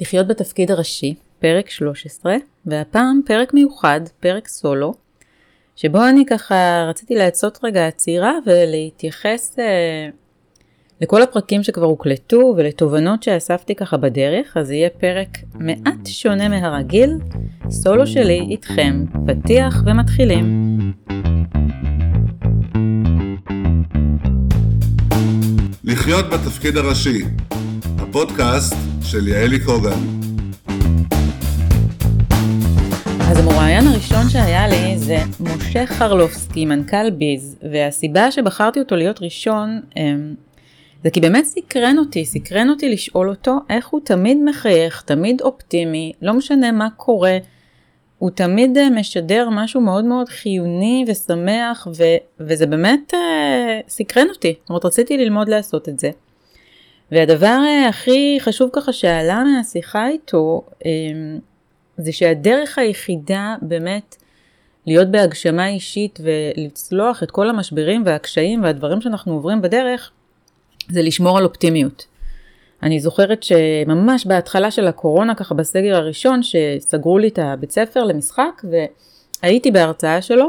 לחיות בתפקיד הראשי, פרק 13, והפעם פרק מיוחד, פרק סולו, שבו אני ככה רציתי לעשות רגע עצירה ולהתייחס אה, לכל הפרקים שכבר הוקלטו ולתובנות שאספתי ככה בדרך, אז יהיה פרק מעט שונה מהרגיל, סולו שלי איתכם, פתיח ומתחילים. לחיות בתפקיד הראשי, הפודקאסט של יעלי קוגן. אז המוראיין הראשון שהיה לי זה משה חרלובסקי, מנכ"ל ביז, והסיבה שבחרתי אותו להיות ראשון אמ, זה כי באמת סקרן אותי, סקרן אותי לשאול אותו איך הוא תמיד מחייך, תמיד אופטימי, לא משנה מה קורה, הוא תמיד אה, משדר משהו מאוד מאוד חיוני ושמח, ו- וזה באמת uh, סקרן אותי, זאת אומרת רציתי ללמוד לעשות את זה. והדבר uh, הכי חשוב ככה שעלה מהשיחה איתו, um, זה שהדרך היחידה באמת להיות בהגשמה אישית ולצלוח את כל המשברים והקשיים והדברים שאנחנו עוברים בדרך, זה לשמור על אופטימיות. אני זוכרת שממש בהתחלה של הקורונה, ככה בסגר הראשון, שסגרו לי את הבית ספר למשחק, והייתי בהרצאה שלו,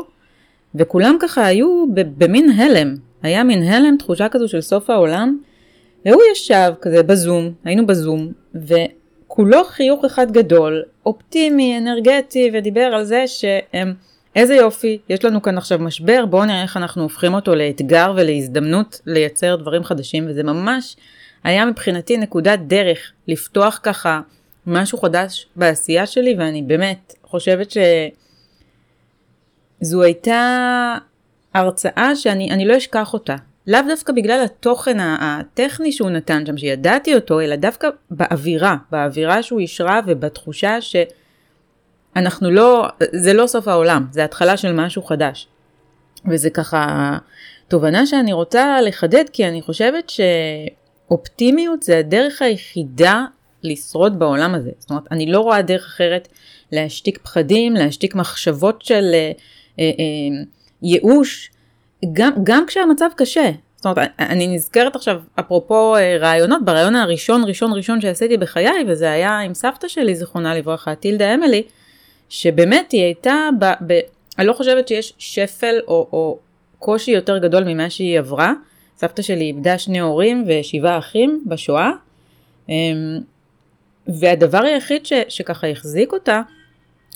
וכולם ככה היו במין הלם. היה מין הלם, תחושה כזו של סוף העולם, והוא ישב כזה בזום, היינו בזום, וכולו חיוך אחד גדול, אופטימי, אנרגטי, ודיבר על זה שהם... איזה יופי, יש לנו כאן עכשיו משבר, בואו נראה איך אנחנו הופכים אותו לאתגר ולהזדמנות לייצר דברים חדשים, וזה ממש היה מבחינתי נקודת דרך לפתוח ככה משהו חדש בעשייה שלי, ואני באמת חושבת שזו הייתה הרצאה שאני לא אשכח אותה. לאו דווקא בגלל התוכן הטכני שהוא נתן שם, שידעתי אותו, אלא דווקא באווירה, באווירה שהוא אישרה ובתחושה שאנחנו לא, זה לא סוף העולם, זה התחלה של משהו חדש. וזה ככה תובנה שאני רוצה לחדד, כי אני חושבת ש... אופטימיות זה הדרך היחידה לשרוד בעולם הזה. זאת אומרת, אני לא רואה דרך אחרת להשתיק פחדים, להשתיק מחשבות של אה, אה, אה, ייאוש, גם, גם כשהמצב קשה. זאת אומרת, אני נזכרת עכשיו, אפרופו אה, רעיונות, ברעיון הראשון, ראשון, ראשון שעשיתי בחיי, וזה היה עם סבתא שלי, זיכרונה לברכה, טילדה אמילי, שבאמת היא הייתה, ב, ב, אני לא חושבת שיש שפל או, או קושי יותר גדול ממה שהיא עברה. סבתא שלי איבדה שני הורים ושבעה אחים בשואה, אמ, והדבר היחיד ש, שככה החזיק אותה,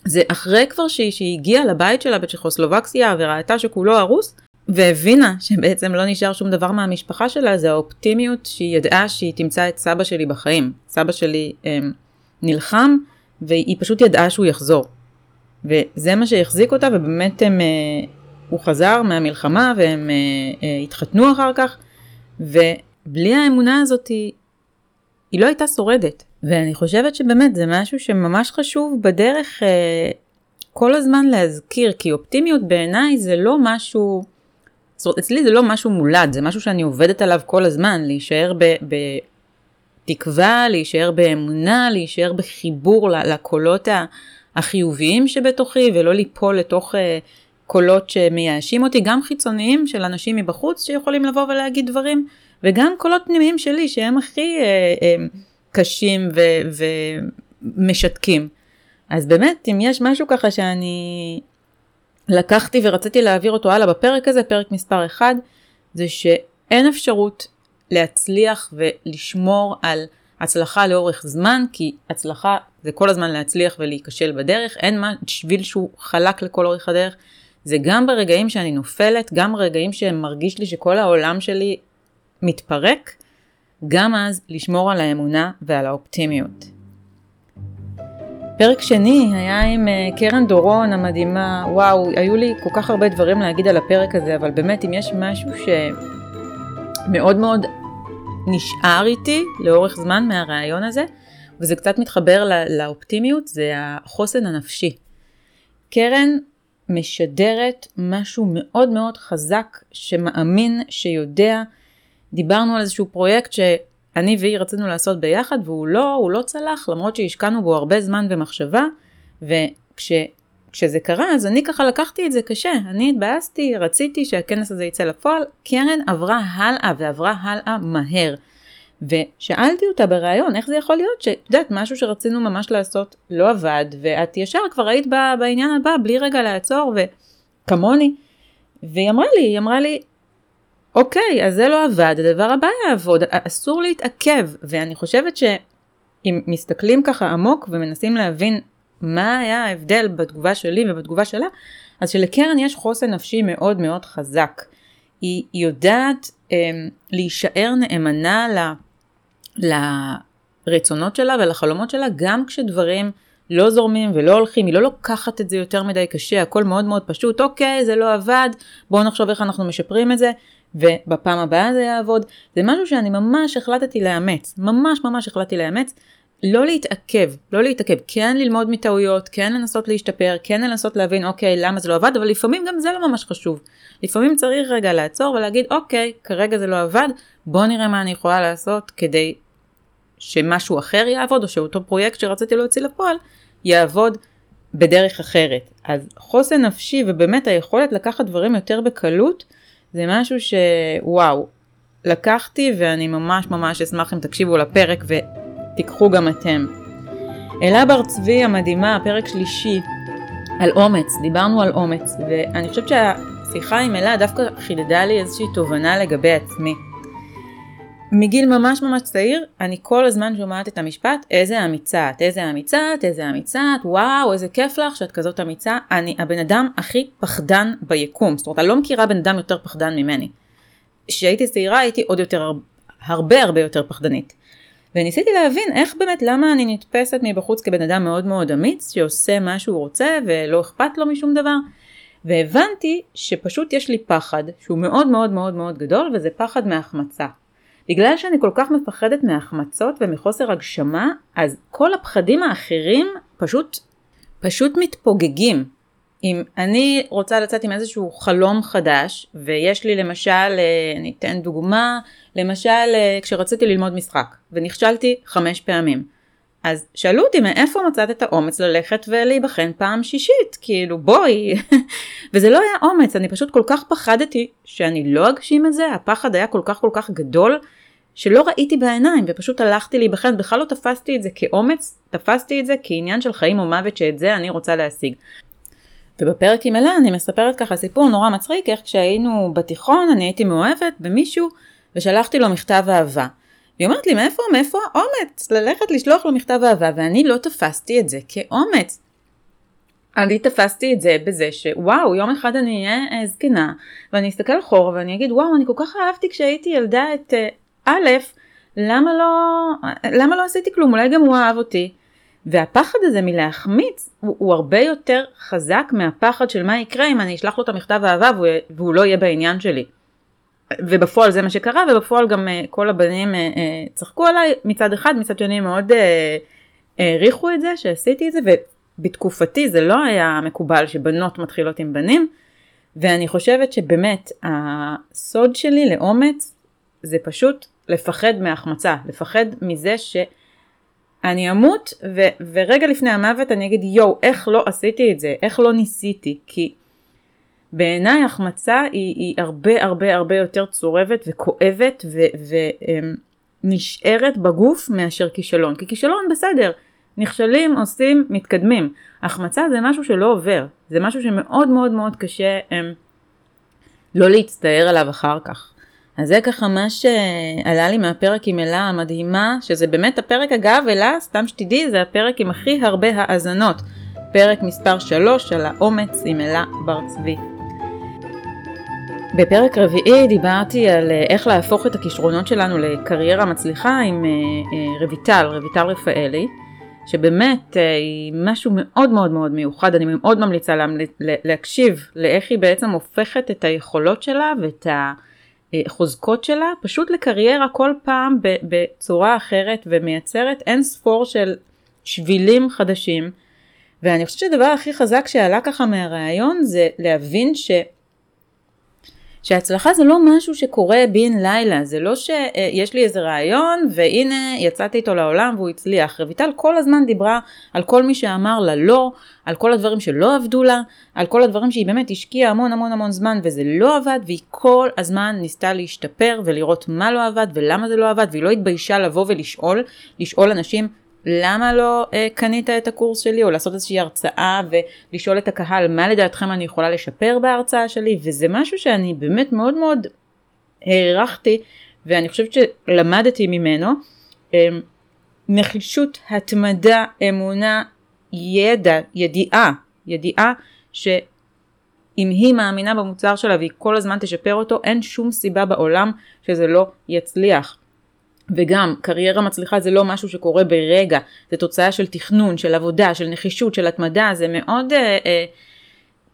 זה אחרי כבר שהיא, שהיא הגיעה לבית שלה בצ'כוסלובקסיה וראתה שכולו הרוס, והבינה שבעצם לא נשאר שום דבר מהמשפחה שלה, זה האופטימיות שהיא ידעה שהיא תמצא את סבא שלי בחיים. סבא שלי אמ, נלחם, והיא פשוט ידעה שהוא יחזור. וזה מה שהחזיק אותה, ובאמת הם, אה, הוא חזר מהמלחמה והם אה, אה, התחתנו אחר כך, ובלי האמונה הזאת היא, היא לא הייתה שורדת. ואני חושבת שבאמת זה משהו שממש חשוב בדרך אה, כל הזמן להזכיר, כי אופטימיות בעיניי זה לא משהו, זאת אומרת, אצלי זה לא משהו מולד, זה משהו שאני עובדת עליו כל הזמן, להישאר בתקווה, להישאר באמונה, להישאר בחיבור לקולות החיוביים שבתוכי ולא ליפול לתוך אה, קולות שמייאשים אותי, גם חיצוניים של אנשים מבחוץ שיכולים לבוא ולהגיד דברים, וגם קולות פנימיים שלי שהם הכי אה, אה, קשים ו- ומשתקים. אז באמת, אם יש משהו ככה שאני לקחתי ורציתי להעביר אותו הלאה בפרק הזה, פרק מספר 1, זה שאין אפשרות להצליח ולשמור על הצלחה לאורך זמן, כי הצלחה זה כל הזמן להצליח ולהיכשל בדרך, אין מה, שביל שהוא חלק לכל אורך הדרך. זה גם ברגעים שאני נופלת, גם ברגעים שמרגיש לי שכל העולם שלי מתפרק, גם אז לשמור על האמונה ועל האופטימיות. פרק שני היה עם אה, קרן דורון המדהימה, וואו, היו לי כל כך הרבה דברים להגיד על הפרק הזה, אבל באמת אם יש משהו שמאוד מאוד נשאר איתי לאורך זמן מהרעיון הזה, וזה קצת מתחבר לאופטימיות, זה החוסן הנפשי. קרן משדרת משהו מאוד מאוד חזק, שמאמין, שיודע. דיברנו על איזשהו פרויקט שאני והיא רצינו לעשות ביחד, והוא לא, הוא לא צלח, למרות שהשקענו בו הרבה זמן ומחשבה, וכשזה קרה, אז אני ככה לקחתי את זה קשה. אני התבאסתי, רציתי שהכנס הזה יצא לפועל, קרן עברה הלאה ועברה הלאה מהר. ושאלתי אותה בריאיון, איך זה יכול להיות שאת יודעת, משהו שרצינו ממש לעשות לא עבד, ואת ישר כבר היית בעניין הבא בלי רגע לעצור, וכמוני. והיא אמרה לי, היא אמרה לי, אוקיי, אז זה לא עבד, הדבר הבא יעבוד, אסור להתעכב, ואני חושבת שאם מסתכלים ככה עמוק ומנסים להבין מה היה ההבדל בתגובה שלי ובתגובה שלה, אז שלקרן יש חוסן נפשי מאוד מאוד חזק. היא יודעת אה, להישאר נאמנה ל, לרצונות שלה ולחלומות שלה, גם כשדברים לא זורמים ולא הולכים, היא לא לוקחת את זה יותר מדי קשה, הכל מאוד מאוד פשוט, אוקיי, זה לא עבד, בואו נחשוב איך אנחנו משפרים את זה, ובפעם הבאה זה יעבוד. זה משהו שאני ממש החלטתי לאמץ, ממש ממש החלטתי לאמץ, לא להתעכב, לא להתעכב, כן ללמוד מטעויות, כן לנסות להשתפר, כן לנסות להבין אוקיי למה זה לא עבד, אבל לפעמים גם זה לא ממש חשוב. לפעמים צריך רגע לעצור ולהגיד אוקיי, כרגע זה לא עבד, בוא נראה מה אני יכולה לעשות כדי שמשהו אחר יעבוד, או שאותו פרויקט שרציתי להוציא לפועל יעבוד בדרך אחרת. אז חוסן נפשי ובאמת היכולת לקחת דברים יותר בקלות, זה משהו שוואו, לקחתי ואני ממש ממש אשמח אם תקשיבו לפרק ותיקחו גם אתם. אלה בר צבי המדהימה, פרק שלישי, על אומץ, דיברנו על אומץ, ואני חושבת שהשיחה עם אלה דווקא חידדה לי איזושהי תובנה לגבי עצמי. מגיל ממש ממש צעיר, אני כל הזמן שומעת את המשפט, איזה אמיצה את, איזה אמיצה את, איזה אמיצה את, וואו, איזה כיף לך שאת כזאת אמיצה. אני הבן אדם הכי פחדן ביקום, זאת אומרת, אני לא מכירה בן אדם יותר פחדן ממני. כשהייתי צעירה הייתי עוד יותר, הרבה הרבה יותר פחדנית. וניסיתי להבין איך באמת, למה אני נתפסת מבחוץ כבן אדם מאוד מאוד אמיץ, שעושה מה שהוא רוצה ולא אכפת לו משום דבר. והבנתי שפשוט יש לי פחד, שהוא מאוד מאוד מאוד מאוד גדול, וזה פחד מהחמצה. בגלל שאני כל כך מפחדת מהחמצות ומחוסר הגשמה, אז כל הפחדים האחרים פשוט, פשוט מתפוגגים. אם אני רוצה לצאת עם איזשהו חלום חדש, ויש לי למשל, אה, אני אתן דוגמה, למשל אה, כשרציתי ללמוד משחק, ונכשלתי חמש פעמים. אז שאלו אותי מאיפה מצאת את האומץ ללכת ולהיבחן פעם שישית, כאילו בואי. וזה לא היה אומץ, אני פשוט כל כך פחדתי שאני לא אגשים את זה, הפחד היה כל כך כל כך גדול, שלא ראיתי בעיניים ופשוט הלכתי להיבחן, בכלל לא תפסתי את זה כאומץ, תפסתי את זה כעניין של חיים או מוות שאת זה אני רוצה להשיג. ובפרק עם אלה אני מספרת ככה סיפור נורא מצחיק איך כשהיינו בתיכון אני הייתי מאוהבת במישהו ושלחתי לו מכתב אהבה. והיא אומרת לי מאיפה מאיפה האומץ ללכת לשלוח לו מכתב אהבה ואני לא תפסתי את זה כאומץ. אני תפסתי את זה בזה שוואו יום אחד אני אהיה אה, זקנה ואני אסתכל אחורה ואני אגיד וואו אני כל כך אהבתי כשהייתי ילדה את אה, א', למה לא, למה לא עשיתי כלום? אולי גם הוא אהב אותי. והפחד הזה מלהחמיץ הוא, הוא הרבה יותר חזק מהפחד של מה יקרה אם אני אשלח לו את המכתב האהבה והוא, והוא לא יהיה בעניין שלי. ובפועל זה מה שקרה ובפועל גם uh, כל הבנים uh, uh, צחקו עליי מצד אחד מצד שני מאוד העריכו את זה שעשיתי את זה ובתקופתי זה לא היה מקובל שבנות מתחילות עם בנים ואני חושבת שבאמת הסוד שלי לאומץ זה פשוט לפחד מהחמצה, לפחד מזה שאני אמות ו- ורגע לפני המוות אני אגיד יואו איך לא עשיתי את זה, איך לא ניסיתי, כי בעיניי החמצה היא, היא הרבה הרבה הרבה יותר צורבת וכואבת ונשארת בגוף מאשר כישלון, כי כישלון בסדר, נכשלים, עושים, מתקדמים. החמצה זה משהו שלא עובר, זה משהו שמאוד מאוד מאוד קשה הם, לא להצטער עליו אחר כך. אז זה ככה מה שעלה לי מהפרק עם אלה המדהימה, שזה באמת הפרק אגב, אלה, סתם שתדעי, זה הפרק עם הכי הרבה האזנות. פרק מספר 3 על האומץ עם אלה בר צבי. בפרק רביעי דיברתי על אה, איך להפוך את הכישרונות שלנו לקריירה מצליחה עם אה, אה, רויטל, רויטל רפאלי, שבאמת היא משהו מאוד מאוד מאוד מיוחד, אני מאוד ממליצה להקשיב לאיך היא בעצם הופכת את היכולות שלה ואת. החוזקות שלה פשוט לקריירה כל פעם בצורה אחרת ומייצרת אין ספור של שבילים חדשים ואני חושבת שהדבר הכי חזק שעלה ככה מהרעיון זה להבין ש... שהצלחה זה לא משהו שקורה בין לילה, זה לא שיש לי איזה רעיון והנה יצאתי איתו לעולם והוא הצליח. רויטל כל הזמן דיברה על כל מי שאמר לה לא, על כל הדברים שלא עבדו לה, על כל הדברים שהיא באמת השקיעה המון המון המון זמן וזה לא עבד והיא כל הזמן ניסתה להשתפר ולראות מה לא עבד ולמה זה לא עבד והיא לא התביישה לבוא ולשאול, לשאול אנשים למה לא אה, קנית את הקורס שלי, או לעשות איזושהי הרצאה ולשאול את הקהל מה לדעתכם אני יכולה לשפר בהרצאה שלי, וזה משהו שאני באמת מאוד מאוד הערכתי, ואני חושבת שלמדתי ממנו. אה, נחישות, התמדה, אמונה, ידע, ידיעה, ידיעה שאם היא מאמינה במוצר שלה והיא כל הזמן תשפר אותו, אין שום סיבה בעולם שזה לא יצליח. וגם קריירה מצליחה זה לא משהו שקורה ברגע, זה תוצאה של תכנון, של עבודה, של נחישות, של התמדה, זה מאוד אה, אה,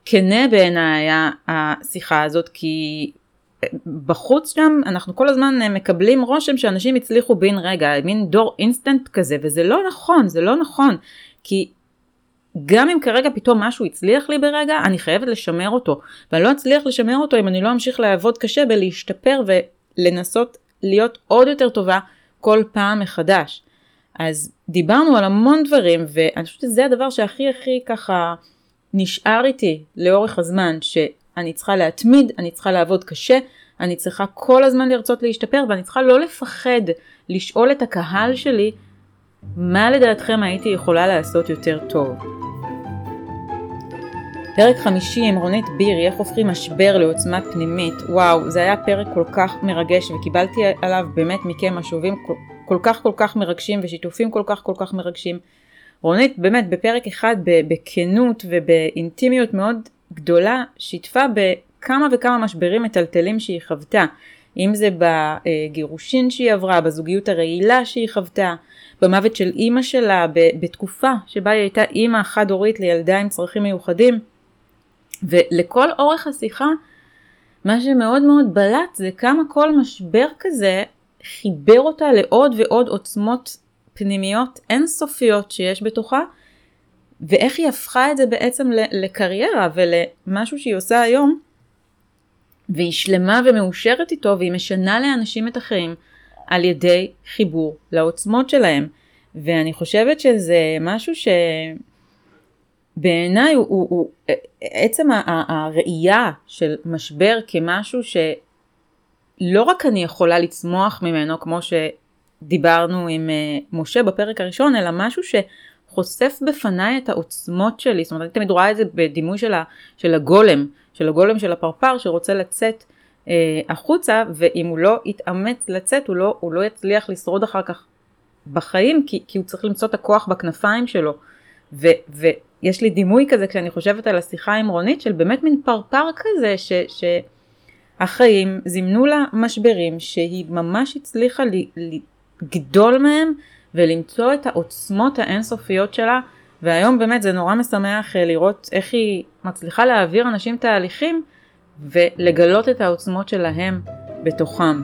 כנה בעיניי השיחה הזאת, כי אה, בחוץ שם אנחנו כל הזמן אה, מקבלים רושם שאנשים הצליחו בן רגע, מין דור אינסטנט כזה, וזה לא נכון, זה לא נכון, כי גם אם כרגע פתאום משהו הצליח לי ברגע, אני חייבת לשמר אותו, ואני לא אצליח לשמר אותו אם אני לא אמשיך לעבוד קשה בלהשתפר ולנסות להיות עוד יותר טובה כל פעם מחדש. אז דיברנו על המון דברים ואני חושבת שזה הדבר שהכי הכי ככה נשאר איתי לאורך הזמן שאני צריכה להתמיד, אני צריכה לעבוד קשה, אני צריכה כל הזמן לרצות להשתפר ואני צריכה לא לפחד לשאול את הקהל שלי מה לדעתכם הייתי יכולה לעשות יותר טוב. פרק 50, רונית בירי, איך הופכים משבר לעוצמה פנימית. וואו, זה היה פרק כל כך מרגש וקיבלתי עליו באמת מכם משובים כל, כל כך כל כך מרגשים ושיתופים כל כך כל כך מרגשים. רונית באמת בפרק אחד בכנות ובאינטימיות מאוד גדולה שיתפה בכמה וכמה משברים מטלטלים שהיא חוותה. אם זה בגירושין שהיא עברה, בזוגיות הרעילה שהיא חוותה, במוות של אימא שלה, בתקופה שבה היא הייתה אימא חד הורית לילדה עם צרכים מיוחדים. ולכל אורך השיחה, מה שמאוד מאוד בלט זה כמה כל משבר כזה חיבר אותה לעוד ועוד עוצמות פנימיות אינסופיות שיש בתוכה, ואיך היא הפכה את זה בעצם לקריירה ולמשהו שהיא עושה היום, והיא שלמה ומאושרת איתו, והיא משנה לאנשים את החיים על ידי חיבור לעוצמות שלהם. ואני חושבת שזה משהו ש... בעיניי הוא, הוא, הוא עצם הראייה של משבר כמשהו שלא רק אני יכולה לצמוח ממנו כמו שדיברנו עם אה, משה בפרק הראשון אלא משהו שחושף בפניי את העוצמות שלי. זאת אומרת אני תמיד רואה את זה בדימוי של, ה, של הגולם של הגולם של הפרפר שרוצה לצאת אה, החוצה ואם הוא לא יתאמץ לצאת הוא לא, הוא לא יצליח לשרוד אחר כך בחיים כי, כי הוא צריך למצוא את הכוח בכנפיים שלו. ו, יש לי דימוי כזה כשאני חושבת על השיחה עם רונית של באמת מין פרפר כזה ש, שהחיים זימנו לה משברים שהיא ממש הצליחה לגדול מהם ולמצוא את העוצמות האינסופיות שלה והיום באמת זה נורא משמח אה, לראות איך היא מצליחה להעביר אנשים תהליכים ולגלות את העוצמות שלהם בתוכם.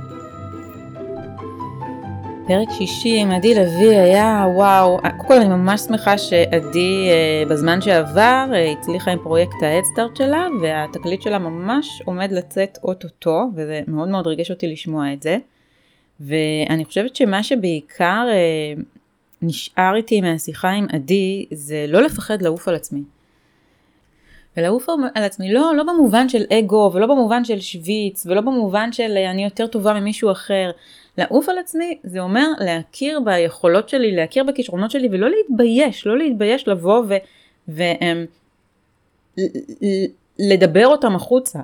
פרק שישי עם עדי לביא היה וואו, קודם כל אני ממש שמחה שעדי אה, בזמן שעבר אה, הצליחה עם פרויקט ההדסטארט שלה והתקליט שלה ממש עומד לצאת אוטוטו וזה מאוד מאוד ריגש אותי לשמוע את זה. ואני חושבת שמה שבעיקר אה, נשאר איתי מהשיחה עם עדי זה לא לפחד לעוף על עצמי. ולעוף על עצמי לא, לא במובן של אגו ולא במובן של שוויץ ולא במובן של אני יותר טובה ממישהו אחר לעוף על עצמי זה אומר להכיר ביכולות שלי, להכיר בכישרונות שלי ולא להתבייש, לא להתבייש לבוא ו... ו לדבר אותם החוצה.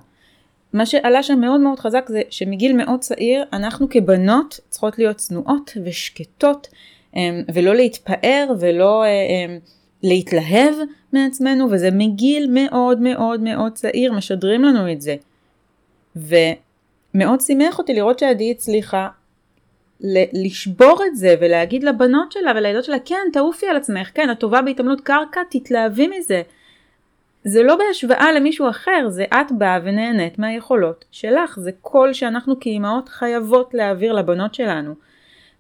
מה שעלה שם מאוד מאוד חזק זה שמגיל מאוד צעיר אנחנו כבנות צריכות להיות צנועות ושקטות ולא להתפאר ולא להתלהב מעצמנו וזה מגיל מאוד מאוד מאוד צעיר משדרים לנו את זה. ומאוד שימח אותי לראות שעדי הצליחה לשבור את זה ולהגיד לבנות שלה ולילדות שלה כן תעופי על עצמך כן את טובה בהתעמלות קרקע תתלהבי מזה. זה לא בהשוואה למישהו אחר זה את באה ונהנית מהיכולות שלך. זה קול שאנחנו כאימהות חייבות להעביר לבנות שלנו.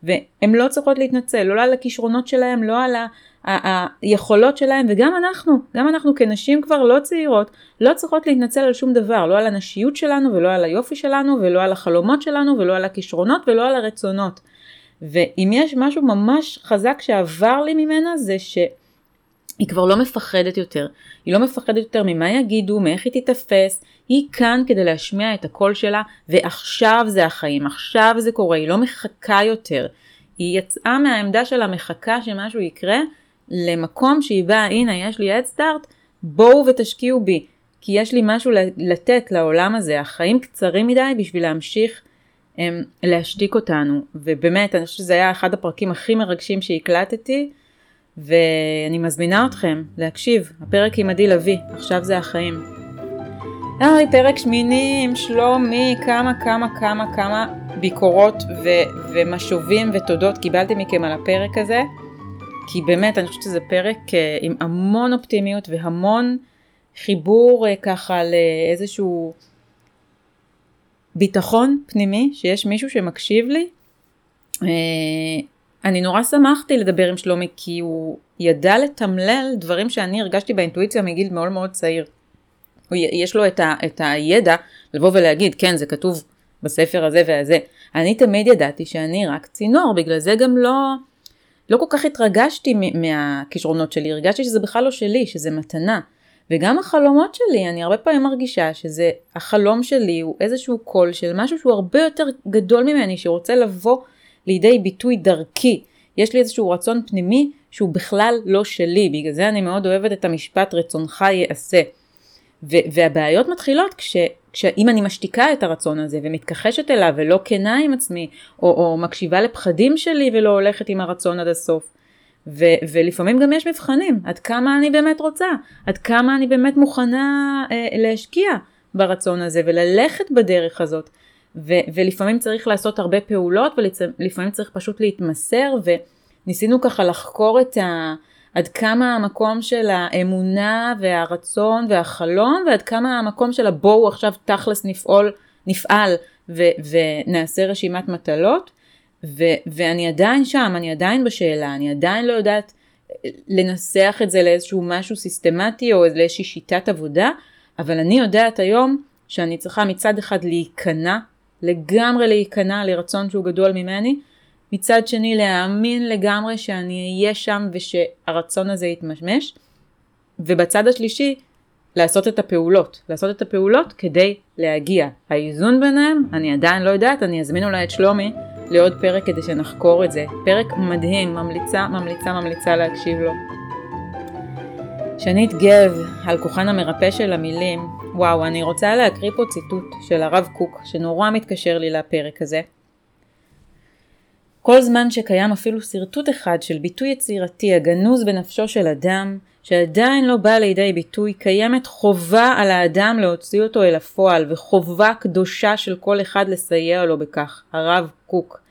והן לא צריכות להתנצל לא על הכישרונות שלהם לא על היכולות שלהם וגם אנחנו, גם אנחנו כנשים כבר לא צעירות, לא צריכות להתנצל על שום דבר, לא על הנשיות שלנו ולא על היופי שלנו ולא על החלומות שלנו ולא על הכישרונות ולא על הרצונות. ואם יש משהו ממש חזק שעבר לי ממנה זה שהיא כבר לא מפחדת יותר. היא לא מפחדת יותר ממה יגידו, מאיך היא תיתפס, היא כאן כדי להשמיע את הקול שלה ועכשיו זה החיים, עכשיו זה קורה, היא לא מחכה יותר. היא יצאה מהעמדה של המחכה שמשהו יקרה למקום שהיא באה, הנה יש לי start, בואו ותשקיעו בי, כי יש לי משהו לתת לעולם הזה, החיים קצרים מדי בשביל להמשיך הם, להשתיק אותנו, ובאמת אני חושבת שזה היה אחד הפרקים הכי מרגשים שהקלטתי, ואני מזמינה אתכם להקשיב, הפרק עם עדי לביא, עכשיו זה החיים. אוי, פרק שמיני עם שלומי, כמה כמה כמה כמה ביקורות ו- ומשובים ותודות קיבלתי מכם על הפרק הזה. כי באמת אני חושבת שזה פרק אה, עם המון אופטימיות והמון חיבור אה, ככה לאיזשהו ביטחון פנימי שיש מישהו שמקשיב לי. אה, אני נורא שמחתי לדבר עם שלומי כי הוא ידע לתמלל דברים שאני הרגשתי באינטואיציה מגיל מאוד מאוד צעיר. יש לו את, ה, את הידע לבוא ולהגיד כן זה כתוב בספר הזה והזה. אני תמיד ידעתי שאני רק צינור, בגלל זה גם לא, לא כל כך התרגשתי מהכישרונות שלי, הרגשתי שזה בכלל לא שלי, שזה מתנה. וגם החלומות שלי, אני הרבה פעמים מרגישה שזה, החלום שלי הוא איזשהו קול של משהו שהוא הרבה יותר גדול ממני, שרוצה לבוא לידי ביטוי דרכי. יש לי איזשהו רצון פנימי שהוא בכלל לא שלי, בגלל זה אני מאוד אוהבת את המשפט רצונך יעשה. והבעיות מתחילות כש, כשאם אני משתיקה את הרצון הזה ומתכחשת אליו ולא כנה עם עצמי, או, או מקשיבה לפחדים שלי ולא הולכת עם הרצון עד הסוף. ו, ולפעמים גם יש מבחנים, עד כמה אני באמת רוצה, עד כמה אני באמת מוכנה אה, להשקיע ברצון הזה וללכת בדרך הזאת. ו, ולפעמים צריך לעשות הרבה פעולות ולפעמים צריך פשוט להתמסר וניסינו ככה לחקור את ה... עד כמה המקום של האמונה והרצון והחלום ועד כמה המקום של הבואו עכשיו תכלס נפעול, נפעל ו, ונעשה רשימת מטלות. ו, ואני עדיין שם, אני עדיין בשאלה, אני עדיין לא יודעת לנסח את זה לאיזשהו משהו סיסטמטי או לאיזושהי שיטת עבודה, אבל אני יודעת היום שאני צריכה מצד אחד להיכנע, לגמרי להיכנע לרצון שהוא גדול ממני, מצד שני להאמין לגמרי שאני אהיה שם ושהרצון הזה יתממש, ובצד השלישי לעשות את הפעולות, לעשות את הפעולות כדי להגיע. האיזון ביניהם, אני עדיין לא יודעת, אני אזמין אולי את שלומי לעוד פרק כדי שנחקור את זה. פרק מדהים, ממליצה, ממליצה, ממליצה להקשיב לו. שנית גב, על כוחן המרפא של המילים, וואו, אני רוצה להקריא פה ציטוט של הרב קוק, שנורא מתקשר לי לפרק הזה. כל זמן שקיים אפילו שרטוט אחד של ביטוי יצירתי הגנוז בנפשו של אדם, שעדיין לא בא לידי ביטוי, קיימת חובה על האדם להוציא אותו אל הפועל, וחובה קדושה של כל אחד לסייע לו בכך. הרב קוק.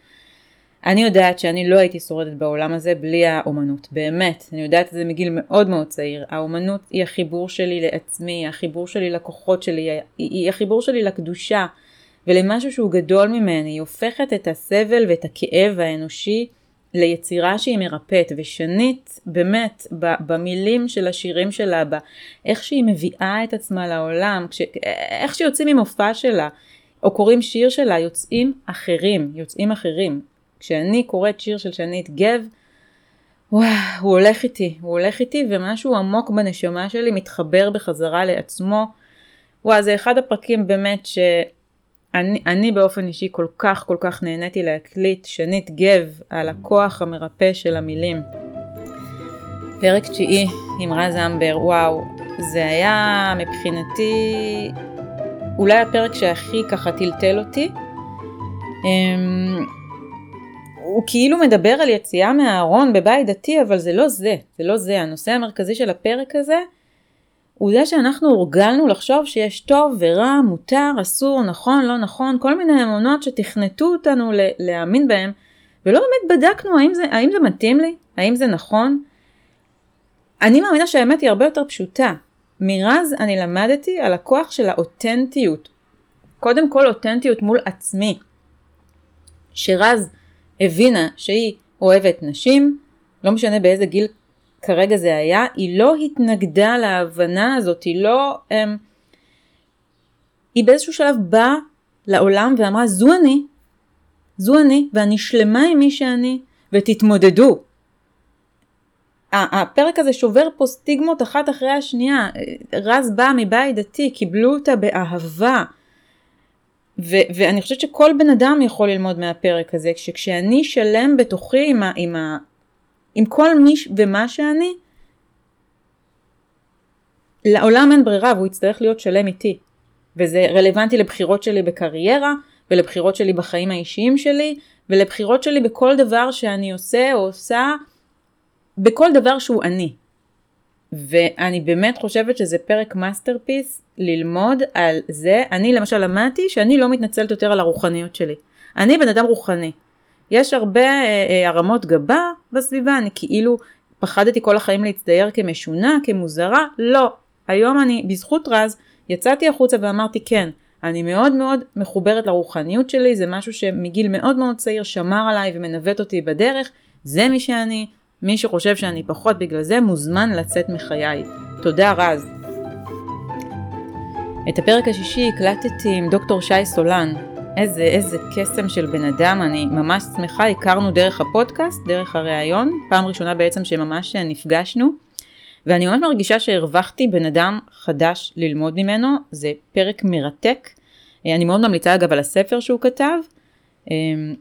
אני יודעת שאני לא הייתי שורדת בעולם הזה בלי האומנות, באמת, אני יודעת את זה מגיל מאוד מאוד צעיר. האומנות היא החיבור שלי לעצמי, החיבור שלי לכוחות שלי, היא החיבור שלי לקדושה. ולמשהו שהוא גדול ממני, היא הופכת את הסבל ואת הכאב האנושי ליצירה שהיא מרפאת, ושנית, באמת, במילים של השירים שלה, באיך שהיא מביאה את עצמה לעולם, כש, איך שיוצאים ממופע שלה, או קוראים שיר שלה, יוצאים אחרים, יוצאים אחרים. כשאני קוראת שיר של שנית גב, וואו, הוא הולך איתי, הוא הולך איתי, ומשהו עמוק בנשמה שלי מתחבר בחזרה לעצמו. וואו, זה אחד הפרקים באמת ש... אני, אני באופן אישי כל כך כל כך נהניתי להקליט שנית גב על הכוח המרפא של המילים. פרק תשיעי עם רז אמבר, וואו, זה היה מבחינתי אולי הפרק שהכי ככה טלטל אותי. Um, הוא כאילו מדבר על יציאה מהארון בבית דתי, אבל זה לא זה, זה לא זה. הנושא המרכזי של הפרק הזה הוא זה שאנחנו הורגלנו לחשוב שיש טוב ורע, מותר, אסור, נכון, לא נכון, כל מיני אמונות שתכנתו אותנו להאמין בהם, ולא באמת בדקנו האם זה, האם זה מתאים לי, האם זה נכון. אני מאמינה שהאמת היא הרבה יותר פשוטה. מרז אני למדתי על הכוח של האותנטיות. קודם כל אותנטיות מול עצמי. שרז הבינה שהיא אוהבת נשים, לא משנה באיזה גיל כרגע זה היה, היא לא התנגדה להבנה הזאת, היא לא... אמ, היא באיזשהו שלב באה לעולם ואמרה זו אני, זו אני ואני שלמה עם מי שאני ותתמודדו. הפרק הזה שובר פה סטיגמות אחת אחרי השנייה. רז בא מבית דתי, קיבלו אותה באהבה. ו- ואני חושבת שכל בן אדם יכול ללמוד מהפרק הזה, שכשאני שלם בתוכי עם, ה- עם, ה- עם כל מי ומה שאני, לעולם אין ברירה והוא יצטרך להיות שלם איתי. וזה רלוונטי לבחירות שלי בקריירה, ולבחירות שלי בחיים האישיים שלי, ולבחירות שלי בכל דבר שאני עושה או עושה, בכל דבר שהוא אני. ואני באמת חושבת שזה פרק masterpiece ללמוד על זה. אני למשל למדתי שאני לא מתנצלת יותר על הרוחניות שלי. אני בן אדם רוחני. יש הרבה אה, אה, הרמות גבה בסביבה, אני כאילו פחדתי כל החיים להצטייר כמשונה, כמוזרה, לא. היום אני, בזכות רז, יצאתי החוצה ואמרתי כן, אני מאוד מאוד מחוברת לרוחניות שלי, זה משהו שמגיל מאוד מאוד צעיר שמר עליי ומנווט אותי בדרך, זה מי שאני, מי שחושב שאני פחות בגלל זה מוזמן לצאת מחיי. תודה רז. את הפרק השישי הקלטתי עם דוקטור שי סולן. איזה איזה קסם של בן אדם, אני ממש שמחה, הכרנו דרך הפודקאסט, דרך הראיון, פעם ראשונה בעצם שממש נפגשנו. ואני ממש מרגישה שהרווחתי בן אדם חדש ללמוד ממנו, זה פרק מרתק. אני מאוד ממליצה אגב על הספר שהוא כתב, אמ,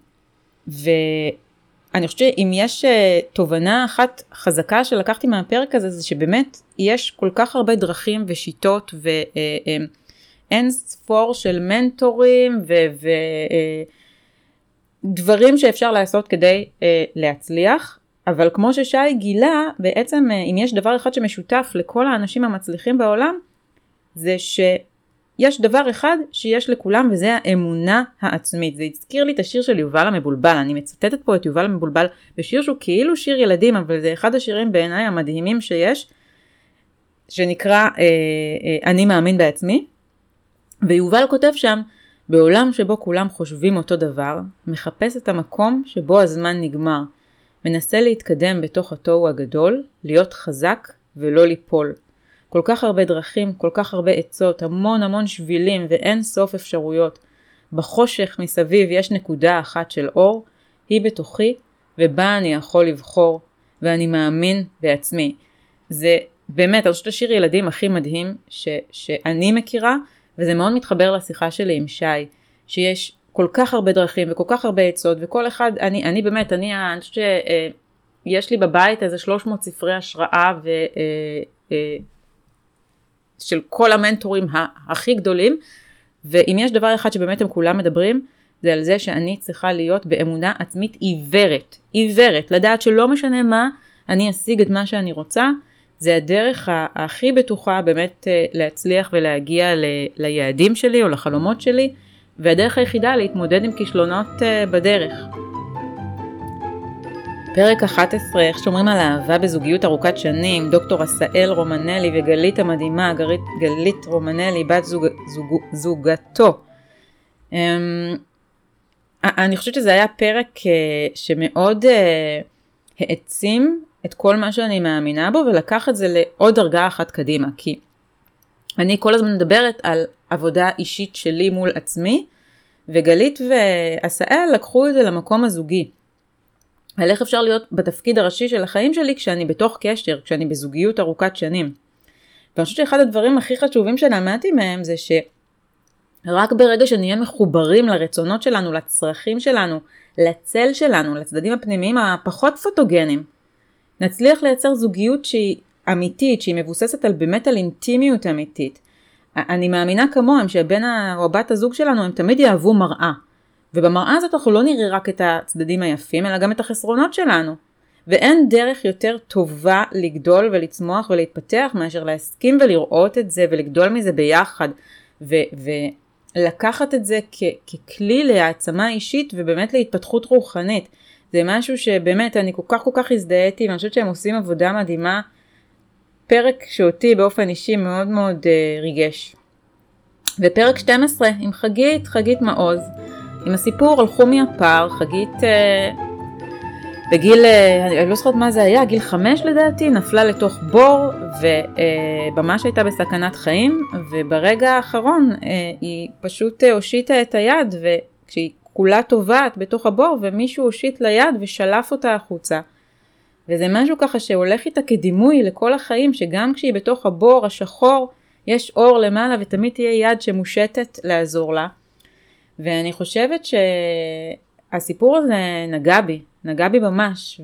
ואני חושבת שאם יש אה, תובנה אחת חזקה שלקחתי מהפרק הזה, זה שבאמת יש כל כך הרבה דרכים ושיטות ואין אה, אמ, ספור של מנטורים ודברים אה, שאפשר לעשות כדי להצליח. אבל כמו ששי גילה, בעצם אה, אם יש דבר אחד שמשותף לכל האנשים המצליחים בעולם, זה שיש דבר אחד שיש לכולם וזה האמונה העצמית. זה הזכיר לי את השיר של יובל המבולבל, אני מצטטת פה את יובל המבולבל בשיר שהוא כאילו שיר ילדים, אבל זה אחד השירים בעיניי המדהימים שיש, שנקרא אה, אה, אני מאמין בעצמי, ויובל כותב שם, בעולם שבו כולם חושבים אותו דבר, מחפש את המקום שבו הזמן נגמר. מנסה להתקדם בתוך התוהו הגדול, להיות חזק ולא ליפול. כל כך הרבה דרכים, כל כך הרבה עצות, המון המון שבילים ואין סוף אפשרויות. בחושך מסביב יש נקודה אחת של אור, היא בתוכי, ובה אני יכול לבחור, ואני מאמין בעצמי. זה באמת, אני חושבת השיר ילדים הכי מדהים ש, שאני מכירה, וזה מאוד מתחבר לשיחה שלי עם שי, שיש כל כך הרבה דרכים וכל כך הרבה עצות וכל אחד, אני, אני באמת, אני, חושבת שיש לי בבית איזה 300 ספרי השראה ו, אה, אה, של כל המנטורים הכי גדולים ואם יש דבר אחד שבאמת הם כולם מדברים זה על זה שאני צריכה להיות באמונה עצמית עיוורת, עיוורת, לדעת שלא משנה מה אני אשיג את מה שאני רוצה זה הדרך הכי בטוחה באמת אה, להצליח ולהגיע ליעדים שלי או לחלומות שלי והדרך היחידה להתמודד עם כישלונות uh, בדרך. פרק 11, איך שומרים על אהבה בזוגיות ארוכת שנים, דוקטור עשאל רומנלי וגלית המדהימה, גלית, גלית רומנלי, בת זוג, זוג, זוגתו. Um, אני חושבת שזה היה פרק uh, שמאוד העצים את כל מה שאני מאמינה בו ולקח את זה לעוד דרגה אחת קדימה, כי אני כל הזמן מדברת על עבודה אישית שלי מול עצמי, וגלית ועשאל לקחו את זה למקום הזוגי. על איך אפשר להיות בתפקיד הראשי של החיים שלי כשאני בתוך קשר, כשאני בזוגיות ארוכת שנים. ואני חושבת שאחד הדברים הכי חשובים שלמדתי מהם זה שרק ברגע שנהיה מחוברים לרצונות שלנו, לצרכים שלנו, לצל שלנו, לצדדים הפנימיים הפחות פוטוגנים, נצליח לייצר זוגיות שהיא אמיתית, שהיא מבוססת על באמת על אינטימיות אמיתית. אני מאמינה כמוהם שבן או בת הזוג שלנו הם תמיד יאהבו מראה. ובמראה הזאת אנחנו לא נראה רק את הצדדים היפים, אלא גם את החסרונות שלנו. ואין דרך יותר טובה לגדול ולצמוח ולהתפתח מאשר להסכים ולראות את זה ולגדול מזה ביחד. ו- ולקחת את זה כ- ככלי להעצמה אישית ובאמת להתפתחות רוחנית. זה משהו שבאמת אני כל כך כל כך הזדהיתי ואני חושבת שהם עושים עבודה מדהימה פרק שאותי באופן אישי מאוד מאוד uh, ריגש. ופרק 12 עם חגית, חגית מעוז, עם הסיפור הלכו מהפר, חגית uh, בגיל, אה, אני לא זוכרת מה זה היה, גיל חמש לדעתי, נפלה לתוך בור וממש הייתה בסכנת חיים, וברגע האחרון היא פשוט הושיטה את היד, וכשהיא כולה טובעת בתוך הבור, ומישהו הושיט ליד ושלף אותה החוצה. וזה משהו ככה שהולך איתה כדימוי לכל החיים, שגם כשהיא בתוך הבור השחור, יש אור למעלה ותמיד תהיה יד שמושטת לעזור לה. ואני חושבת שהסיפור הזה נגע בי, נגע בי ממש,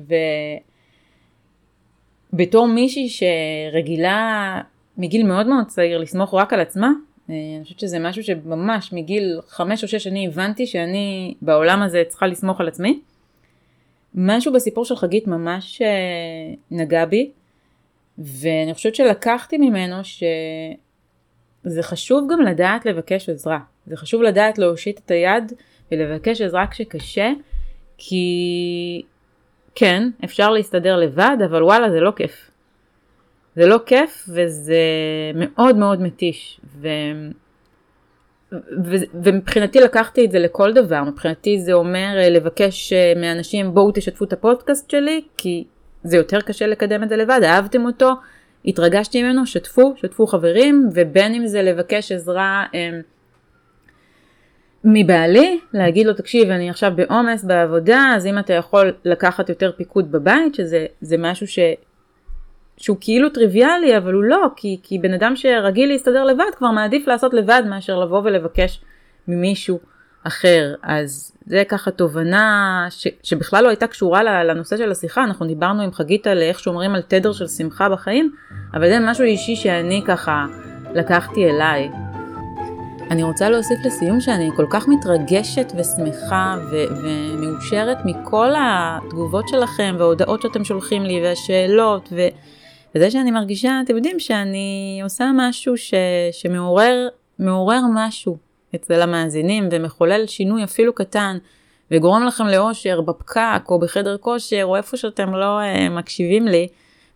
ובתור מישהי שרגילה מגיל מאוד מאוד צעיר לסמוך רק על עצמה, אני חושבת שזה משהו שממש מגיל חמש או שש אני הבנתי שאני בעולם הזה צריכה לסמוך על עצמי. משהו בסיפור של חגית ממש אה, נגע בי, ואני חושבת שלקחתי ממנו שזה חשוב גם לדעת לבקש עזרה. זה חשוב לדעת להושיט את היד ולבקש עזרה כשקשה, כי כן, אפשר להסתדר לבד, אבל וואלה זה לא כיף. זה לא כיף וזה מאוד מאוד מתיש. ו... ו... ומבחינתי לקחתי את זה לכל דבר, מבחינתי זה אומר אה, לבקש אה, מאנשים בואו תשתפו את הפודקאסט שלי, כי זה יותר קשה לקדם את זה לבד, אהבתם אותו, התרגשתי ממנו, שתפו, שתפו חברים, ובין אם זה לבקש עזרה אה, מבעלי, להגיד לו תקשיב אני עכשיו בעומס בעבודה, אז אם אתה יכול לקחת יותר פיקוד בבית, שזה משהו ש... שהוא כאילו טריוויאלי, אבל הוא לא, כי, כי בן אדם שרגיל להסתדר לבד כבר מעדיף לעשות לבד מאשר לבוא ולבקש ממישהו אחר. אז זה ככה תובנה ש, שבכלל לא הייתה קשורה לנושא של השיחה, אנחנו דיברנו עם חגית על איך שומרים על תדר של שמחה בחיים, אבל זה משהו אישי שאני ככה לקחתי אליי. אני רוצה להוסיף לסיום שאני כל כך מתרגשת ושמחה ו- ומאושרת מכל התגובות שלכם וההודעות שאתם שולחים לי והשאלות ו- וזה שאני מרגישה, אתם יודעים שאני עושה משהו ש, שמעורר מעורר משהו אצל המאזינים ומחולל שינוי אפילו קטן וגורם לכם לאושר בפקק או בחדר כושר או איפה שאתם לא uh, מקשיבים לי.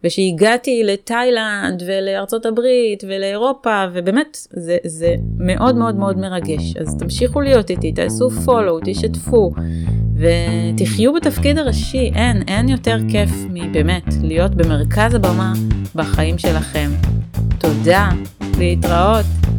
ושהגעתי לתאילנד ולארצות הברית ולאירופה ובאמת זה, זה מאוד מאוד מאוד מרגש אז תמשיכו להיות איתי תעשו פולו תשתפו ותחיו בתפקיד הראשי, אין, אין יותר כיף מבאמת להיות במרכז הבמה בחיים שלכם. תודה, להתראות.